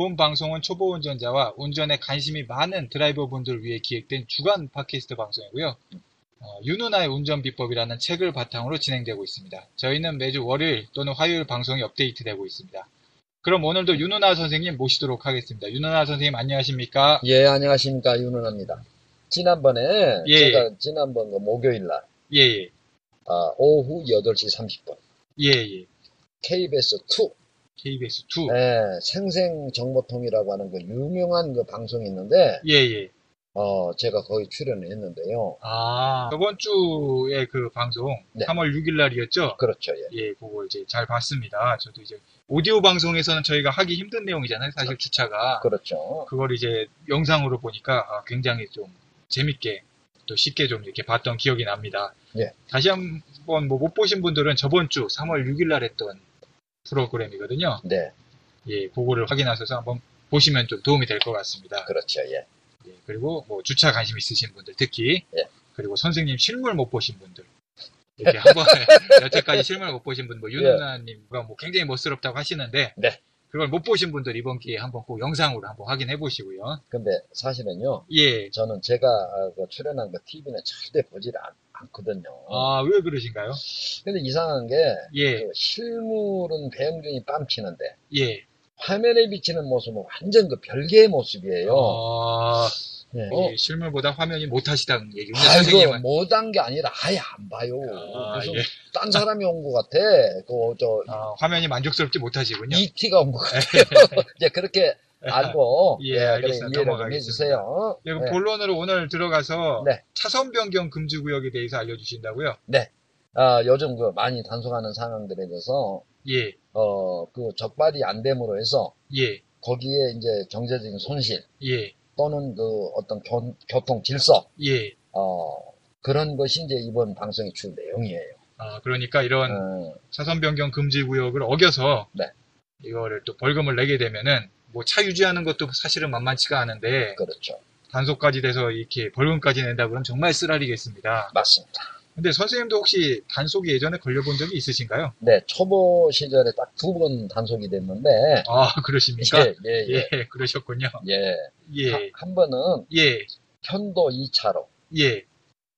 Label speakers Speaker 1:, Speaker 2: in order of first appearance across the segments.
Speaker 1: 본 방송은 초보 운전자와 운전에 관심이 많은 드라이버 분들을 위해 기획된 주간 팟캐스트 방송이고요. 어, 윤누나의 운전 비법이라는 책을 바탕으로 진행되고 있습니다. 저희는 매주 월요일 또는 화요일 방송이 업데이트되고 있습니다. 그럼 오늘도 윤누나 선생님 모시도록 하겠습니다. 윤누나 선생님 안녕하십니까?
Speaker 2: 예, 안녕하십니까. 윤은아입니다. 지난번에,
Speaker 1: 예,
Speaker 2: 제가 지난번 그 목요일 날,
Speaker 1: 예, 예,
Speaker 2: 아, 오후 8시 30분,
Speaker 1: 예, 예.
Speaker 2: KBS2,
Speaker 1: KBS2.
Speaker 2: 예, 생생정보통이라고 하는 그 유명한 그 방송이 있는데,
Speaker 1: 예, 예.
Speaker 2: 어, 제가 거기 출연을 했는데요.
Speaker 1: 아, 저번 주에 그 방송,
Speaker 2: 네.
Speaker 1: 3월 6일 날이었죠?
Speaker 2: 그렇죠, 예.
Speaker 1: 예, 그거 이제 잘 봤습니다. 저도 이제, 오디오 방송에서는 저희가 하기 힘든 내용이잖아요, 사실 주차가.
Speaker 2: 그렇죠.
Speaker 1: 그걸 이제 영상으로 보니까 아, 굉장히 좀 재밌게, 또 쉽게 좀 이렇게 봤던 기억이 납니다.
Speaker 2: 예.
Speaker 1: 다시 한번 뭐 못 보신 분들은 저번 주 3월 6일 날 했던 프로그램이거든요.
Speaker 2: 네,
Speaker 1: 예, 그거를 확인하셔서 한번 보시면 좀 도움이 될 것 같습니다.
Speaker 2: 그렇죠, 예.
Speaker 1: 예, 그리고 뭐 주차 관심 있으신 분들 특히
Speaker 2: 예.
Speaker 1: 그리고 선생님 실물 못 보신 분들 이렇게 한번 여태까지 실물 못 보신 분, 뭐 윤은아님과 뭐 굉장히 멋스럽다고 하시는데
Speaker 2: 네.
Speaker 1: 그걸 못 보신 분들 이번 기회에 한번 꼭 영상으로 한번 확인해 보시고요.
Speaker 2: 근데 사실은요,
Speaker 1: 예.
Speaker 2: 저는 제가 아, 그 출연한 그 TV는 절대 보질 않, 않거든요.
Speaker 1: 아, 왜 그러신가요?
Speaker 2: 근데 이상한 게,
Speaker 1: 예.
Speaker 2: 그 실물은 배영준이 빰치는데,
Speaker 1: 예.
Speaker 2: 화면에 비치는 모습은 완전 그 별개의 모습이에요.
Speaker 1: 어,
Speaker 2: 예.
Speaker 1: 이 실물보다 화면이 못하시다는 얘기군요.
Speaker 2: 아이고. 못한 게 아니라 아예 안 봐요.
Speaker 1: 아,
Speaker 2: 무슨
Speaker 1: 예.
Speaker 2: 딴 사람이 온 것 같아. 그, 저,
Speaker 1: 아, 화면이 만족스럽지 못하시군요.
Speaker 2: ET가 온 것 같아요. 이제 그렇게 알고,
Speaker 1: 예,
Speaker 2: 그래,
Speaker 1: 알겠습니다.
Speaker 2: 이해를 좀
Speaker 1: 넘어가겠습니다.
Speaker 2: 해주세요.
Speaker 1: 예,
Speaker 2: 네.
Speaker 1: 본론으로 오늘 들어가서
Speaker 2: 네.
Speaker 1: 차선 변경 금지 구역에 대해서 알려주신다고요?
Speaker 2: 아, 요즘 그 많이 단속하는 상황들에 대해서,
Speaker 1: 예,
Speaker 2: 어, 그 적발이 안 됨으로 해서,
Speaker 1: 예,
Speaker 2: 거기에 이제 경제적인 손실,
Speaker 1: 예,
Speaker 2: 또는 그 어떤 교, 교통 질서,
Speaker 1: 예.
Speaker 2: 어, 그런 것이 이제 이번 방송의 주 내용이에요.
Speaker 1: 아, 그러니까 이런
Speaker 2: 어,
Speaker 1: 차선 변경 금지 구역을 어겨서
Speaker 2: 네.
Speaker 1: 이거를 또 벌금을 내게 되면은 뭐 차 유지하는 것도 사실은 만만치가 않은데
Speaker 2: 그렇죠.
Speaker 1: 단속까지 돼서 이렇게 벌금까지 낸다 그러면 정말 쓰라리겠습니다.
Speaker 2: 맞습니다.
Speaker 1: 근데 선생님도 혹시 단속이 예전에 걸려본 적이 있으시신가요?
Speaker 2: 네, 초보 시절에 딱 두 번 단속이 됐는데,
Speaker 1: 아, 그러십니까?
Speaker 2: 예, 예, 예.
Speaker 1: 예, 그러셨군요.
Speaker 2: 예.
Speaker 1: 예,
Speaker 2: 한, 한 번은
Speaker 1: 예,
Speaker 2: 편도 2차로,
Speaker 1: 예,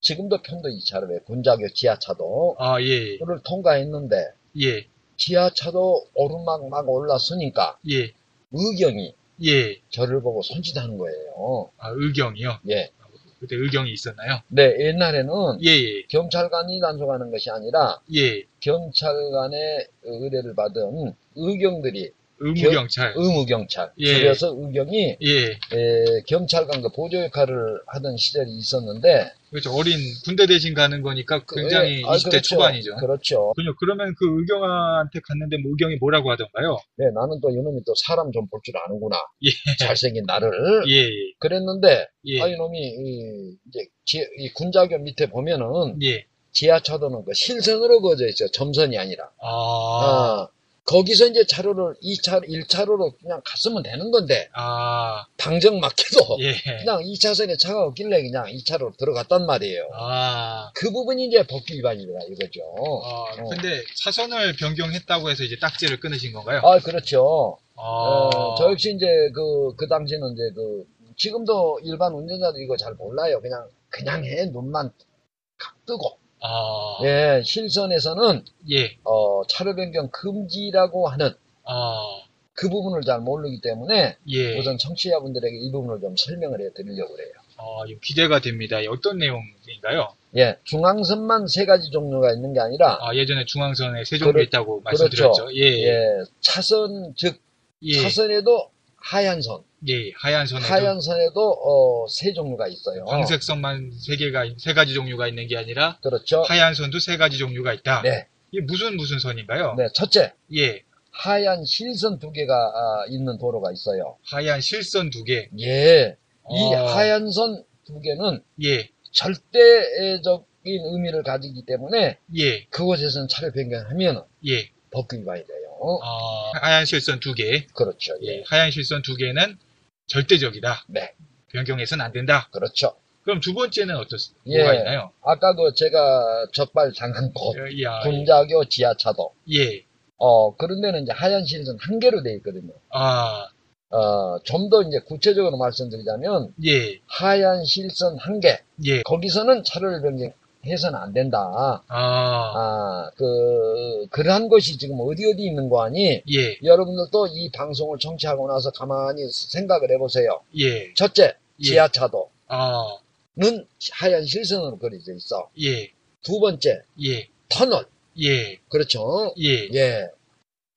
Speaker 2: 지금도 편도 2차로에 군자교 지하차도,
Speaker 1: 아, 예,
Speaker 2: 를 통과했는데,
Speaker 1: 예,
Speaker 2: 지하차도 오르막 막 올라서니까,
Speaker 1: 예,
Speaker 2: 의경이
Speaker 1: 예.
Speaker 2: 저를 보고 손짓하는 거예요.
Speaker 1: 아, 의경이요?
Speaker 2: 예.
Speaker 1: 그때 의경이 있었나요?
Speaker 2: 네, 옛날에는
Speaker 1: 예, 예,
Speaker 2: 경찰관이 단속하는 것이 아니라,
Speaker 1: 예.
Speaker 2: 경찰관의 의뢰를 받은 의경들이,
Speaker 1: 의무경찰.
Speaker 2: 의무경찰,
Speaker 1: 예.
Speaker 2: 줄여서 의경이
Speaker 1: 예.
Speaker 2: 에, 경찰관 그 보조 역할을 하던 시절이 있었는데
Speaker 1: 그렇죠. 어린 군대 대신 가는 거니까 굉장히
Speaker 2: 예, 아,
Speaker 1: 20대
Speaker 2: 그렇죠.
Speaker 1: 초반이죠.
Speaker 2: 그렇죠.
Speaker 1: 그럼요. 그러면 그 의경한테 갔는데 뭐 의경이 뭐라고 하던가요?
Speaker 2: 네, 나는 또 이놈이 또 사람 좀 볼 줄 아는구나.
Speaker 1: 예.
Speaker 2: 잘생긴 나를.
Speaker 1: 예, 예.
Speaker 2: 그랬는데
Speaker 1: 예.
Speaker 2: 아 이놈이 이, 이제 지- 이 군자교 밑에 보면은
Speaker 1: 예.
Speaker 2: 지하차도는 그 실선으로 그어져 있어요. 점선이 아니라.
Speaker 1: 아.
Speaker 2: 어, 거기서 이제 차로를 2차, 1차로로 그냥 갔으면 되는 건데
Speaker 1: 아.
Speaker 2: 당정 막혀도
Speaker 1: 예.
Speaker 2: 그냥 2차선에 차가 없길래 그냥 2차로로 들어갔단 말이에요.
Speaker 1: 아.
Speaker 2: 그 부분이 이제 법규 위반이다 이거죠.
Speaker 1: 아,
Speaker 2: 어.
Speaker 1: 근데 차선을 변경했다고 해서 이제 딱지를 끊으신 건가요?
Speaker 2: 아, 그렇죠.
Speaker 1: 아.
Speaker 2: 어, 저 역시 이제 그, 그 당시는 이제 그, 지금도 일반 운전자들 이거 잘 몰라요. 그냥, 그냥 해. 눈만 각 뜨고.
Speaker 1: 아.
Speaker 2: 예, 실선에서는,
Speaker 1: 예.
Speaker 2: 어, 차로 변경 금지라고 하는
Speaker 1: 아.
Speaker 2: 그 부분을 잘 모르기 때문에,
Speaker 1: 예.
Speaker 2: 우선 청취자분들에게 이 부분을 좀 설명을 해 드리려고 그래요.
Speaker 1: 아, 이거 기대가 됩니다. 이 어떤 내용인가요?
Speaker 2: 예, 중앙선만 세 가지 종류가 있는 게 아니라
Speaker 1: 아, 예전에 중앙선에 세 종류
Speaker 2: 그렇-
Speaker 1: 있다고
Speaker 2: 그렇죠.
Speaker 1: 말씀드렸죠. 예, 예.
Speaker 2: 예, 차선 즉
Speaker 1: 예.
Speaker 2: 차선에도 하얀 선,
Speaker 1: 예, 하얀 선에도
Speaker 2: 하얀 선에도 어, 세 종류가 있어요.
Speaker 1: 광색선만 세 개가 세 가지 종류가 있는 게 아니라
Speaker 2: 그렇죠.
Speaker 1: 하얀 선도 세 가지 종류가 있다.
Speaker 2: 네,
Speaker 1: 이게 무슨 무슨 선인가요?
Speaker 2: 네, 첫째
Speaker 1: 예,
Speaker 2: 하얀 실선 두 개가 아, 있는 도로가 있어요.
Speaker 1: 하얀 실선 두 개.
Speaker 2: 예, 이
Speaker 1: 어,
Speaker 2: 하얀 선 두 개는
Speaker 1: 예,
Speaker 2: 절대적 인 의미를 가지기 때문에
Speaker 1: 예,
Speaker 2: 그곳에서는 차를 변경하면
Speaker 1: 예.
Speaker 2: 법규 위반이 돼요.
Speaker 1: 어, 하얀 실선 두 개.
Speaker 2: 그렇죠. 예.
Speaker 1: 예, 하얀 실선 두 개는 절대적이다.
Speaker 2: 네,
Speaker 1: 변경해서는 안 된다.
Speaker 2: 그렇죠.
Speaker 1: 그럼 두 번째는 어떻
Speaker 2: 예.
Speaker 1: 뭐가 있나요?
Speaker 2: 아까 그 제가 적발 장난법,
Speaker 1: 어, 야,
Speaker 2: 군자교 지하차도,
Speaker 1: 예,
Speaker 2: 어, 그런 데는 이제 하얀 실선 한 개로 돼 있거든요.
Speaker 1: 아,
Speaker 2: 어, 좀 더 이제 구체적으로 말씀드리자면,
Speaker 1: 예,
Speaker 2: 하얀 실선 한 개,
Speaker 1: 예,
Speaker 2: 거기서는 차를 변경 해서는 안 된다.
Speaker 1: 아,
Speaker 2: 아, 그, 그러한 것이 지금 어디 어디 있는 거 아니?
Speaker 1: 예,
Speaker 2: 여러분들도 이 방송을 청취하고 나서 가만히 생각을 해보세요.
Speaker 1: 예,
Speaker 2: 첫째,
Speaker 1: 예.
Speaker 2: 지하차도는
Speaker 1: 아,
Speaker 2: 하얀 실선으로 그려져 있어.
Speaker 1: 예,
Speaker 2: 두 번째,
Speaker 1: 예,
Speaker 2: 터널.
Speaker 1: 예,
Speaker 2: 그렇죠.
Speaker 1: 예,
Speaker 2: 예.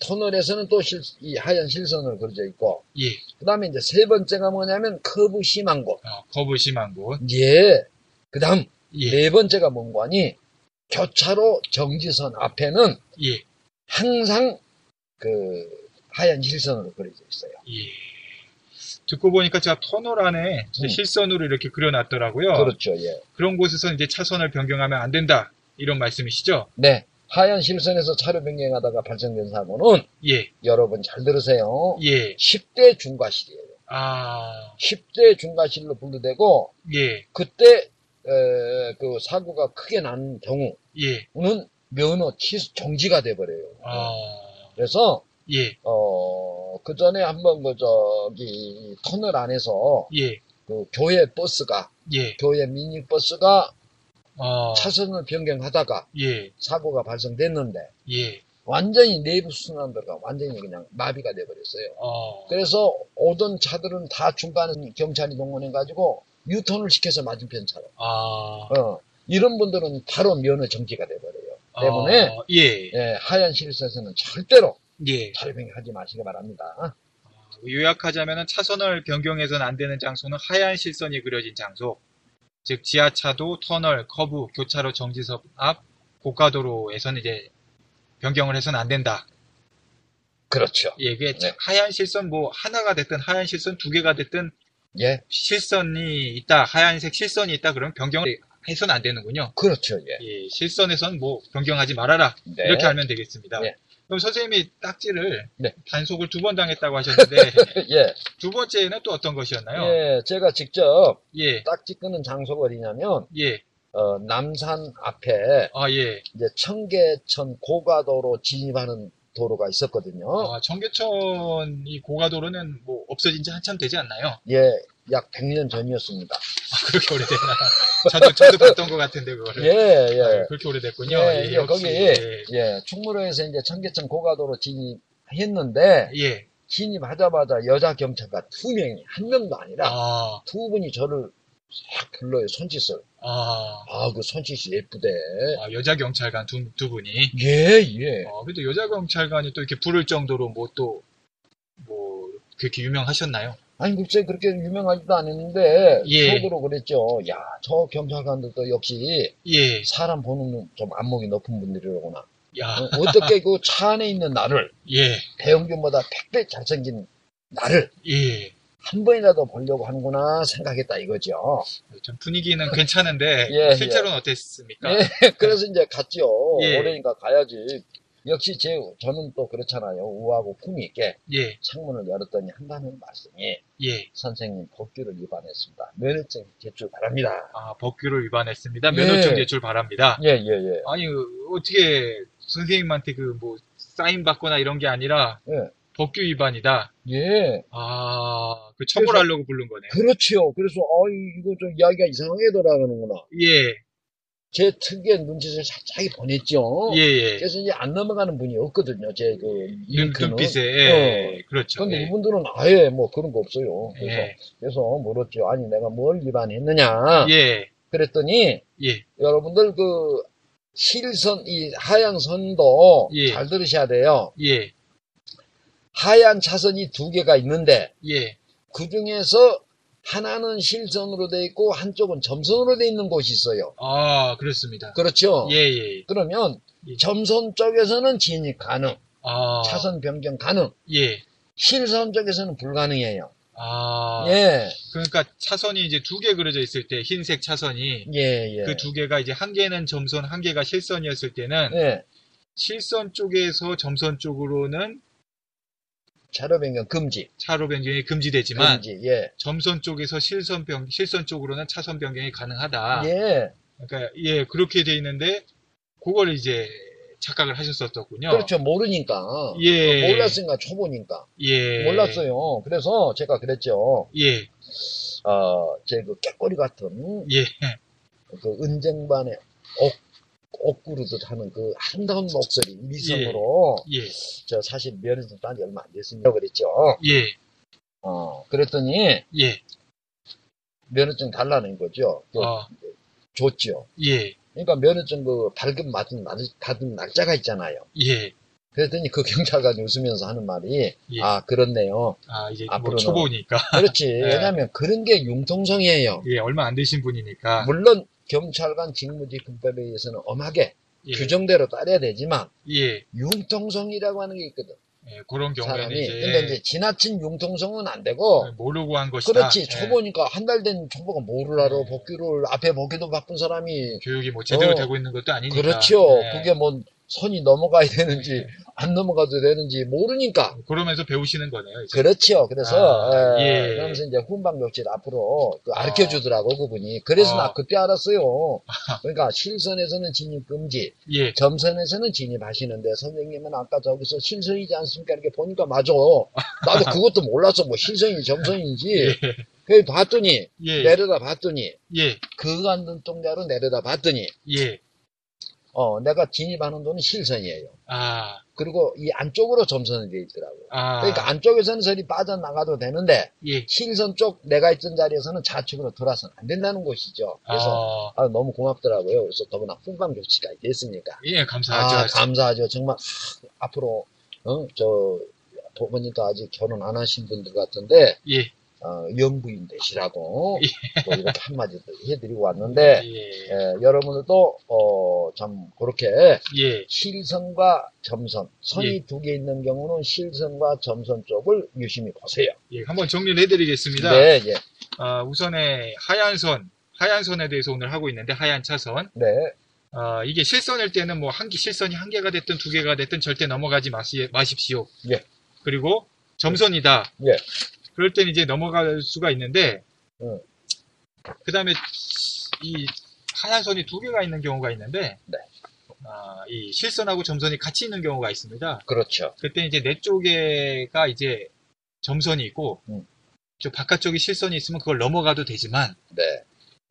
Speaker 2: 터널에서는 또 실, 이 하얀 실선으로 그려져 있고,
Speaker 1: 예,
Speaker 2: 그 다음에 이제 세 번째가 뭐냐면 커브 심한 곳.
Speaker 1: 어, 거부 심한 곳.
Speaker 2: 예. 그 다음,
Speaker 1: 예,
Speaker 2: 네 번째가 뭔고 하니, 교차로 정지선 앞에는
Speaker 1: 예,
Speaker 2: 항상 그 하얀 실선으로 그려져 있어요.
Speaker 1: 예. 듣고 보니까 제가 터널 안에
Speaker 2: 음.
Speaker 1: 실선으로 이렇게 그려놨더라고요.
Speaker 2: 그렇죠, 예.
Speaker 1: 그런 곳에서 이제 차선을 변경하면 안 된다. 이런 말씀이시죠?
Speaker 2: 네. 하얀 실선에서 차를 변경하다가 발생된 사고는
Speaker 1: 예,
Speaker 2: 여러분 잘 들으세요.
Speaker 1: 예,
Speaker 2: 10대 중과실이에요.
Speaker 1: 아,
Speaker 2: 10대 중과실로 분류되고
Speaker 1: 예,
Speaker 2: 그때 에, 그 사고가 크게 난 경우는
Speaker 1: 예,
Speaker 2: 면허 취소 정지가 돼버려요.
Speaker 1: 아,
Speaker 2: 그래서
Speaker 1: 예,
Speaker 2: 어, 그 전에 한번 그 저기 터널 안에서
Speaker 1: 예,
Speaker 2: 그 교회 버스가
Speaker 1: 예,
Speaker 2: 교회 미니 버스가
Speaker 1: 아,
Speaker 2: 차선을 변경하다가
Speaker 1: 예,
Speaker 2: 사고가 발생됐는데
Speaker 1: 예,
Speaker 2: 완전히 내부 순환도가 완전히 그냥 마비가 돼버렸어요.
Speaker 1: 어,
Speaker 2: 그래서 오던 차들은 다 중간에 경찰이 동원해 가지고 유턴을 시켜서 맞은편 차로.
Speaker 1: 아,
Speaker 2: 어, 이런 분들은 바로 면허 정지가 돼버려요. 때문에
Speaker 1: 어, 예,
Speaker 2: 예, 하얀 실선에서는 절대로
Speaker 1: 예.
Speaker 2: 변경하지 마시기 바랍니다.
Speaker 1: 요약하자면 차선을 변경해서는 안 되는 장소는 하얀 실선이 그려진 장소, 즉 지하차도, 터널, 커브, 교차로 정지석 앞, 고가도로에서는 이제 변경을 해서는 안 된다.
Speaker 2: 그렇죠.
Speaker 1: 예, 이게
Speaker 2: 네.
Speaker 1: 하얀 실선 뭐 하나가 됐든 하얀 실선 두 개가 됐든
Speaker 2: 예,
Speaker 1: 실선이 있다, 하얀색 실선이 있다 그러면 변경을 해서는 안 되는군요.
Speaker 2: 그렇죠. 예.
Speaker 1: 예, 실선에선 뭐 변경하지 말아라
Speaker 2: 네.
Speaker 1: 이렇게 알면 되겠습니다.
Speaker 2: 네.
Speaker 1: 그럼 선생님이 딱지를
Speaker 2: 네.
Speaker 1: 단속을 두 번 당했다고 하셨는데
Speaker 2: 예,
Speaker 1: 두 번째는 또 어떤 것이었나요?
Speaker 2: 예, 제가 직접
Speaker 1: 예,
Speaker 2: 딱지 끄는 장소가 어디냐면,
Speaker 1: 예,
Speaker 2: 어, 남산 앞에
Speaker 1: 아, 예.
Speaker 2: 이제 청계천 고가도로 진입하는 도로가 있었거든요.
Speaker 1: 아, 청계천 이 고가도로는 뭐 없어진 지 한참 되지 않나요?
Speaker 2: 예, 약 100년 전이었습니다.
Speaker 1: 아, 그렇게 오래됐나? 저도, 저도 봤던 것 같은데, 그거를.
Speaker 2: 예, 예.
Speaker 1: 아, 그렇게 오래됐군요.
Speaker 2: 예,
Speaker 1: 예, 역시.
Speaker 2: 거기, 예, 충무로에서 이제 청계천 고가도로 진입했는데,
Speaker 1: 예.
Speaker 2: 진입하자마자 여자 경찰관 두 명이, 한 명도 아니라,
Speaker 1: 아,
Speaker 2: 두 분이 저를 싹 불러요, 손짓을.
Speaker 1: 아,
Speaker 2: 아, 그 손짓이 예쁘대.
Speaker 1: 아, 여자 경찰관 두, 두 분이.
Speaker 2: 예, 예.
Speaker 1: 어, 그래도 여자 경찰관이 또 이렇게 부를 정도로 뭐 또, 뭐, 그렇게 유명하셨나요?
Speaker 2: 아니, 글쎄, 그렇게 유명하지도 않았는데,
Speaker 1: 예.
Speaker 2: 속으로 그랬죠. 야, 저 경찰관들도 역시,
Speaker 1: 예.
Speaker 2: 사람 보는 눈좀 안목이 높은 분들이로구나.
Speaker 1: 야,
Speaker 2: 어, 어떻게 그 차 안에 있는 나를,
Speaker 1: 예.
Speaker 2: 배영균보다 100배 잘생긴 나를,
Speaker 1: 예.
Speaker 2: 한 번이라도 보려고 하는구나 생각했다 이거죠.
Speaker 1: 좀 분위기는 괜찮은데,
Speaker 2: 예,
Speaker 1: 실제로는 어땠습니까?
Speaker 2: 예, 그래서 이제 갔죠.
Speaker 1: 예.
Speaker 2: 오래니까 가야지. 역시 제, 저는 또 그렇잖아요. 우아하고 품위 있게
Speaker 1: 예,
Speaker 2: 창문을 열었더니 한다는 말씀이
Speaker 1: 예.
Speaker 2: 선생님 법규를 위반했습니다. 면허증 제출 바랍니다.
Speaker 1: 아, 법규를 위반했습니다.
Speaker 2: 예.
Speaker 1: 면허증 제출 바랍니다.
Speaker 2: 예, 예, 예.
Speaker 1: 아니, 그, 어떻게 선생님한테 그 뭐 사인 받거나 이런 게 아니라
Speaker 2: 예.
Speaker 1: 법규 위반이다.
Speaker 2: 예.
Speaker 1: 아, 그 처벌하려고 부른 거네.
Speaker 2: 그렇지요. 그래서, 어이, 이거 좀 이야기가 이상하게 돌아가는구나.
Speaker 1: 예,
Speaker 2: 제 특유의 눈짓을 살짝 보냈죠.
Speaker 1: 예, 예.
Speaker 2: 그래서 이제 안 넘어가는 분이 없거든요. 제 그,
Speaker 1: 눈. 눈빛에, 예, 그렇죠.
Speaker 2: 근데
Speaker 1: 예.
Speaker 2: 이분들은 아예 뭐 그런 거 없어요. 그래서,
Speaker 1: 예.
Speaker 2: 그래서 물었죠. 아니, 내가 뭘 위반했느냐.
Speaker 1: 예,
Speaker 2: 그랬더니
Speaker 1: 예,
Speaker 2: 여러분들 그 실선 이 하얀 선도
Speaker 1: 예.
Speaker 2: 잘 들으셔야 돼요.
Speaker 1: 예,
Speaker 2: 하얀 차선이 두 개가 있는데
Speaker 1: 예,
Speaker 2: 그 중에서 하나는 실선으로 돼 있고 한쪽은 점선으로 돼 있는 곳이 있어요.
Speaker 1: 아, 그렇습니다.
Speaker 2: 그렇죠?
Speaker 1: 예, 예,
Speaker 2: 그러면
Speaker 1: 예.
Speaker 2: 점선 쪽에서는 진입 가능,
Speaker 1: 아,
Speaker 2: 차선 변경 가능.
Speaker 1: 예,
Speaker 2: 실선 쪽에서는 불가능해요.
Speaker 1: 아,
Speaker 2: 예,
Speaker 1: 그러니까 차선이 이제 두 개 그려져 있을 때 흰색 차선이
Speaker 2: 예, 예.
Speaker 1: 그 두 개가 이제 한 개는 점선, 한 개가 실선이었을 때는
Speaker 2: 예,
Speaker 1: 실선 쪽에서 점선 쪽으로는
Speaker 2: 차로 변경 금지.
Speaker 1: 차로 변경이 금지되지만
Speaker 2: 금지. 예.
Speaker 1: 점선 쪽에서 실선 변 실선 쪽으로는 차선 변경이 가능하다.
Speaker 2: 예.
Speaker 1: 그러니까 예 그렇게 돼 있는데 그걸 이제 착각을 하셨었군요.
Speaker 2: 그렇죠. 모르니까.
Speaker 1: 예.
Speaker 2: 몰랐으니까 초보니까.
Speaker 1: 예.
Speaker 2: 몰랐어요. 그래서 제가 그랬죠.
Speaker 1: 예.
Speaker 2: 어, 제 그 깨꼬리 같은
Speaker 1: 예.
Speaker 2: 그 은쟁반의 옥, 옥구르듯 하는 그 아름다운 목소리, 미성으로
Speaker 1: 예.
Speaker 2: 저 사실 면허증 딴지 얼마 안 됐습니다. 그랬죠.
Speaker 1: 예.
Speaker 2: 어, 그랬더니
Speaker 1: 예.
Speaker 2: 면허증 달라는 거죠. 그
Speaker 1: 어.
Speaker 2: 줬죠.
Speaker 1: 예.
Speaker 2: 그러니까 면허증 그 발급 받은, 날- 받은 날짜가 있잖아요.
Speaker 1: 예.
Speaker 2: 그랬더니 그 경찰관이 웃으면서 하는 말이
Speaker 1: 예.
Speaker 2: 아 그렇네요.
Speaker 1: 아 이제 뭐
Speaker 2: 앞으로는-
Speaker 1: 초보니까
Speaker 2: 그렇지.
Speaker 1: 예.
Speaker 2: 왜냐하면 그런 게 융통성이에요.
Speaker 1: 예 얼마 안 되신 분이니까
Speaker 2: 물론 경찰관 직무집행법에 의해서는 엄하게
Speaker 1: 예.
Speaker 2: 규정대로 따라야 되지만
Speaker 1: 예.
Speaker 2: 융통성이라고 하는 게 있거든.
Speaker 1: 예. 그런 경우에는
Speaker 2: 사람이.
Speaker 1: 이제,
Speaker 2: 근데 이제 지나친 융통성은 안 되고
Speaker 1: 모르고 한 것이다.
Speaker 2: 그렇지.
Speaker 1: 예.
Speaker 2: 초보니까 한달 된 초보가 뭐를 알아.
Speaker 1: 예.
Speaker 2: 복귀를 앞에 복귀도 바쁜 사람이
Speaker 1: 교육이 뭐 제대로
Speaker 2: 어.
Speaker 1: 되고 있는 것도 아니니까.
Speaker 2: 그렇죠.
Speaker 1: 예.
Speaker 2: 그게 뭐 선이 넘어가야 되는지
Speaker 1: 예.
Speaker 2: 안 넘어가도 되는지 모르니까.
Speaker 1: 그러면서 배우시는 거네요. 이제.
Speaker 2: 그렇죠. 그래서
Speaker 1: 아,
Speaker 2: 예,
Speaker 1: 예.
Speaker 2: 그러면서 이제 교실 앞으로 그
Speaker 1: 아.
Speaker 2: 가르쳐 주더라고 그분이. 그래서
Speaker 1: 아.
Speaker 2: 나 그때 알았어요. 그러니까 실선에서는 진입 금지,
Speaker 1: 예.
Speaker 2: 점선에서는 진입하시는데 선생님은 아까 저기서 실선이지 않습니까? 이렇게 보니까 맞아. 나도 그것도 몰랐어. 뭐 실선인지 점선인지.
Speaker 1: 예.
Speaker 2: 그래서 봤더니
Speaker 1: 예.
Speaker 2: 내려다 봤더니
Speaker 1: 예.
Speaker 2: 그간 눈동자로 내려다 봤더니
Speaker 1: 예.
Speaker 2: 어 내가 진입하는 돈은 실선이에요.
Speaker 1: 아.
Speaker 2: 그리고 이 안쪽으로 점선이 돼 있더라고.
Speaker 1: 아.
Speaker 2: 그러니까 안쪽에서는 선이 빠져나가도 되는데
Speaker 1: 예.
Speaker 2: 실선 쪽 내가 있던 자리에서는 좌측으로 돌아서는 안 된다는 것이죠. 그래서
Speaker 1: 아.
Speaker 2: 아, 너무 고맙더라고요. 그래서 더구나 후반 교치가 있겠습니까?
Speaker 1: 예, 감사하죠.
Speaker 2: 아, 감사하죠. 정말 하, 앞으로 어, 저 보니까 아직 결혼 안 하신 분들 같은데
Speaker 1: 예.
Speaker 2: 어, 영부인 되시라고
Speaker 1: 예.
Speaker 2: 또 이렇게 한마디 해드리고 왔는데
Speaker 1: 예.
Speaker 2: 예, 여러분들도 어, 참 그렇게
Speaker 1: 예.
Speaker 2: 실선과 점선 선이
Speaker 1: 예.
Speaker 2: 두개 있는 경우는 실선과 점선 쪽을 유심히 보세요.
Speaker 1: 예. 한번 정리를 해드리겠습니다.
Speaker 2: 네, 예,
Speaker 1: 아, 우선에 하얀 선, 하얀 선에 대해서 오늘 하고 있는데 하얀 차선.
Speaker 2: 네,
Speaker 1: 아, 이게 실선일 때는 뭐 한 개, 실선이 한 개가 됐든 두 개가 됐든 절대 넘어가지 마시, 마십시오.
Speaker 2: 예.
Speaker 1: 그리고 점선이다.
Speaker 2: 예.
Speaker 1: 그럴 때는 이제 넘어갈 수가 있는데,
Speaker 2: 음.
Speaker 1: 그 다음에 이 하얀 선이 두 개가 있는 경우가 있는데,
Speaker 2: 네.
Speaker 1: 아, 이 실선하고 점선이 같이 있는 경우가 있습니다.
Speaker 2: 그렇죠.
Speaker 1: 그때 이제 내 쪽에가 이제 점선이 있고,
Speaker 2: 음.
Speaker 1: 저 바깥쪽에 실선이 있으면 그걸 넘어가도 되지만,
Speaker 2: 네,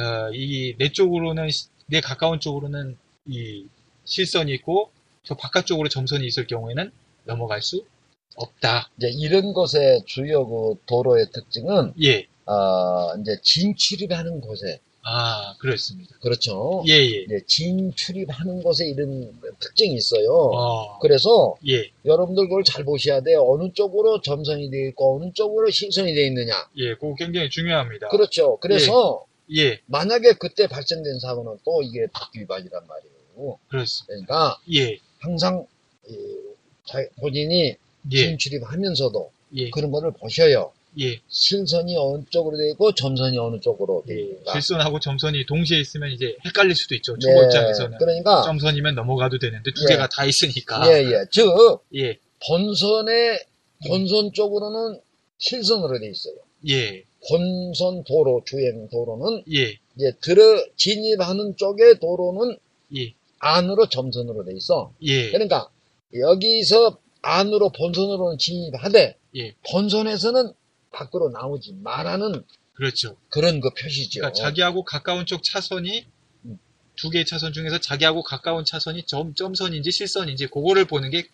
Speaker 1: 어, 이내 쪽으로는 시- 내 가까운 쪽으로는 이 실선이 있고 저 바깥쪽으로 점선이 있을 경우에는 넘어갈 수 없다.
Speaker 2: 이제 이런 것의 주요 그 도로의 특징은
Speaker 1: 예.
Speaker 2: 어, 이제 진출입하는 곳에
Speaker 1: 아, 그렇습니다.
Speaker 2: 그렇죠.
Speaker 1: 예, 예.
Speaker 2: 이제 진출입하는 곳에 이런 특징이 있어요.
Speaker 1: 어,
Speaker 2: 그래서
Speaker 1: 예,
Speaker 2: 여러분들 그걸 잘 보셔야 돼요. 어느 쪽으로 점선이 되어 있고 어느 쪽으로 실선이 되어 있느냐.
Speaker 1: 예, 그거 굉장히 중요합니다.
Speaker 2: 그렇죠. 그래서
Speaker 1: 예,
Speaker 2: 만약에 그때 발생된 사고는 또 이게 법규 위반이란 말이에요.
Speaker 1: 그렇습니다.
Speaker 2: 그러니까
Speaker 1: 예,
Speaker 2: 항상 본인이
Speaker 1: 예,
Speaker 2: 진출입하면서도
Speaker 1: 예,
Speaker 2: 그런 거를 보셔요.
Speaker 1: 예,
Speaker 2: 실선이 어느 쪽으로 되어 있고 점선이 어느 쪽으로 되어
Speaker 1: 예.
Speaker 2: 있는가.
Speaker 1: 실선하고 점선이 동시에 있으면 이제 헷갈릴 수도 있죠. 초보 입장에서는.
Speaker 2: 그러니까
Speaker 1: 점선이면 넘어가도 되는데 두
Speaker 2: 예.
Speaker 1: 개가 다 있으니까.
Speaker 2: 예, 예. 즉
Speaker 1: 예,
Speaker 2: 본선의 본선 쪽으로는 실선으로 되어 있어요.
Speaker 1: 예,
Speaker 2: 본선 도로 주행 도로는
Speaker 1: 예,
Speaker 2: 이제 들어 진입하는 쪽의 도로는
Speaker 1: 예,
Speaker 2: 안으로 점선으로 돼 있어.
Speaker 1: 예,
Speaker 2: 그러니까 여기서 안으로 본선으로는 진입하되
Speaker 1: 예.
Speaker 2: 본선에서는 밖으로 나오지 말라는
Speaker 1: 그렇죠.
Speaker 2: 그런 그 표시죠.
Speaker 1: 그러니까 자기하고 가까운 쪽 차선이
Speaker 2: 음.
Speaker 1: 두 개의 차선 중에서 자기하고 가까운 차선이 점, 점선인지 실선인지 그거를 보는 게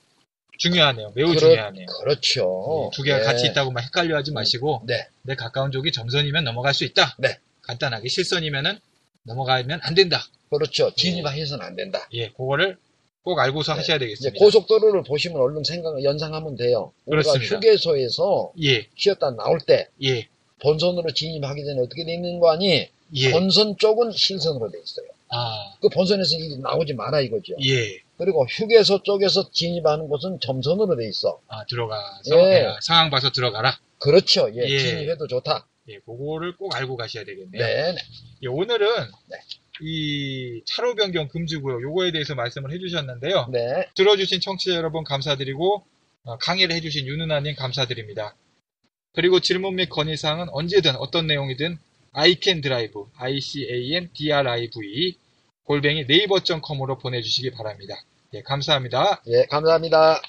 Speaker 1: 중요하네요. 매우
Speaker 2: 그렇-
Speaker 1: 중요하네요.
Speaker 2: 그렇죠.
Speaker 1: 두 개가
Speaker 2: 네.
Speaker 1: 같이 있다고 막 헷갈려 하지 마시고
Speaker 2: 네.
Speaker 1: 내 가까운 쪽이 점선이면 넘어갈 수 있다.
Speaker 2: 네.
Speaker 1: 간단하게 실선이면은 넘어가면 안 된다.
Speaker 2: 그렇죠. 진입해서는 안 된다.
Speaker 1: 예, 그거를 꼭 알고서
Speaker 2: 네.
Speaker 1: 하셔야 되겠습니다.
Speaker 2: 고속도로를 보시면 얼른 생각, 연상하면 돼요. 우리가
Speaker 1: 그렇습니다.
Speaker 2: 휴게소에서
Speaker 1: 예,
Speaker 2: 쉬었다 나올 때
Speaker 1: 예,
Speaker 2: 본선으로 진입하기 전에 어떻게 돼 있는 거 아니?
Speaker 1: 예.
Speaker 2: 본선 쪽은 실선으로 돼 있어요.
Speaker 1: 아,
Speaker 2: 그 본선에서 나오지 마라 이거죠.
Speaker 1: 예.
Speaker 2: 그리고 휴게소 쪽에서 진입하는 곳은 점선으로 돼 있어.
Speaker 1: 아, 들어가서
Speaker 2: 예.
Speaker 1: 예, 상황 봐서 들어가라.
Speaker 2: 그렇죠. 예,
Speaker 1: 예.
Speaker 2: 진입해도 좋다.
Speaker 1: 예, 그거를 꼭 알고 가셔야 되겠네요.
Speaker 2: 네, 네.
Speaker 1: 예, 오늘은
Speaker 2: 네.
Speaker 1: 이 차로 변경 금지 구역 요거에 대해서 말씀을 해주셨는데요.
Speaker 2: 네.
Speaker 1: 들어주신 청취자 여러분 감사드리고 어, 강의를 해주신 윤은아님 감사드립니다. 그리고 질문 및 건의사항은 언제든 어떤 내용이든 iCanDrive, I-C-A-N-D-R-I-V 골뱅이 네이버.com으로 보내주시기 바랍니다. 예, 감사합니다.
Speaker 2: 예, 감사합니다.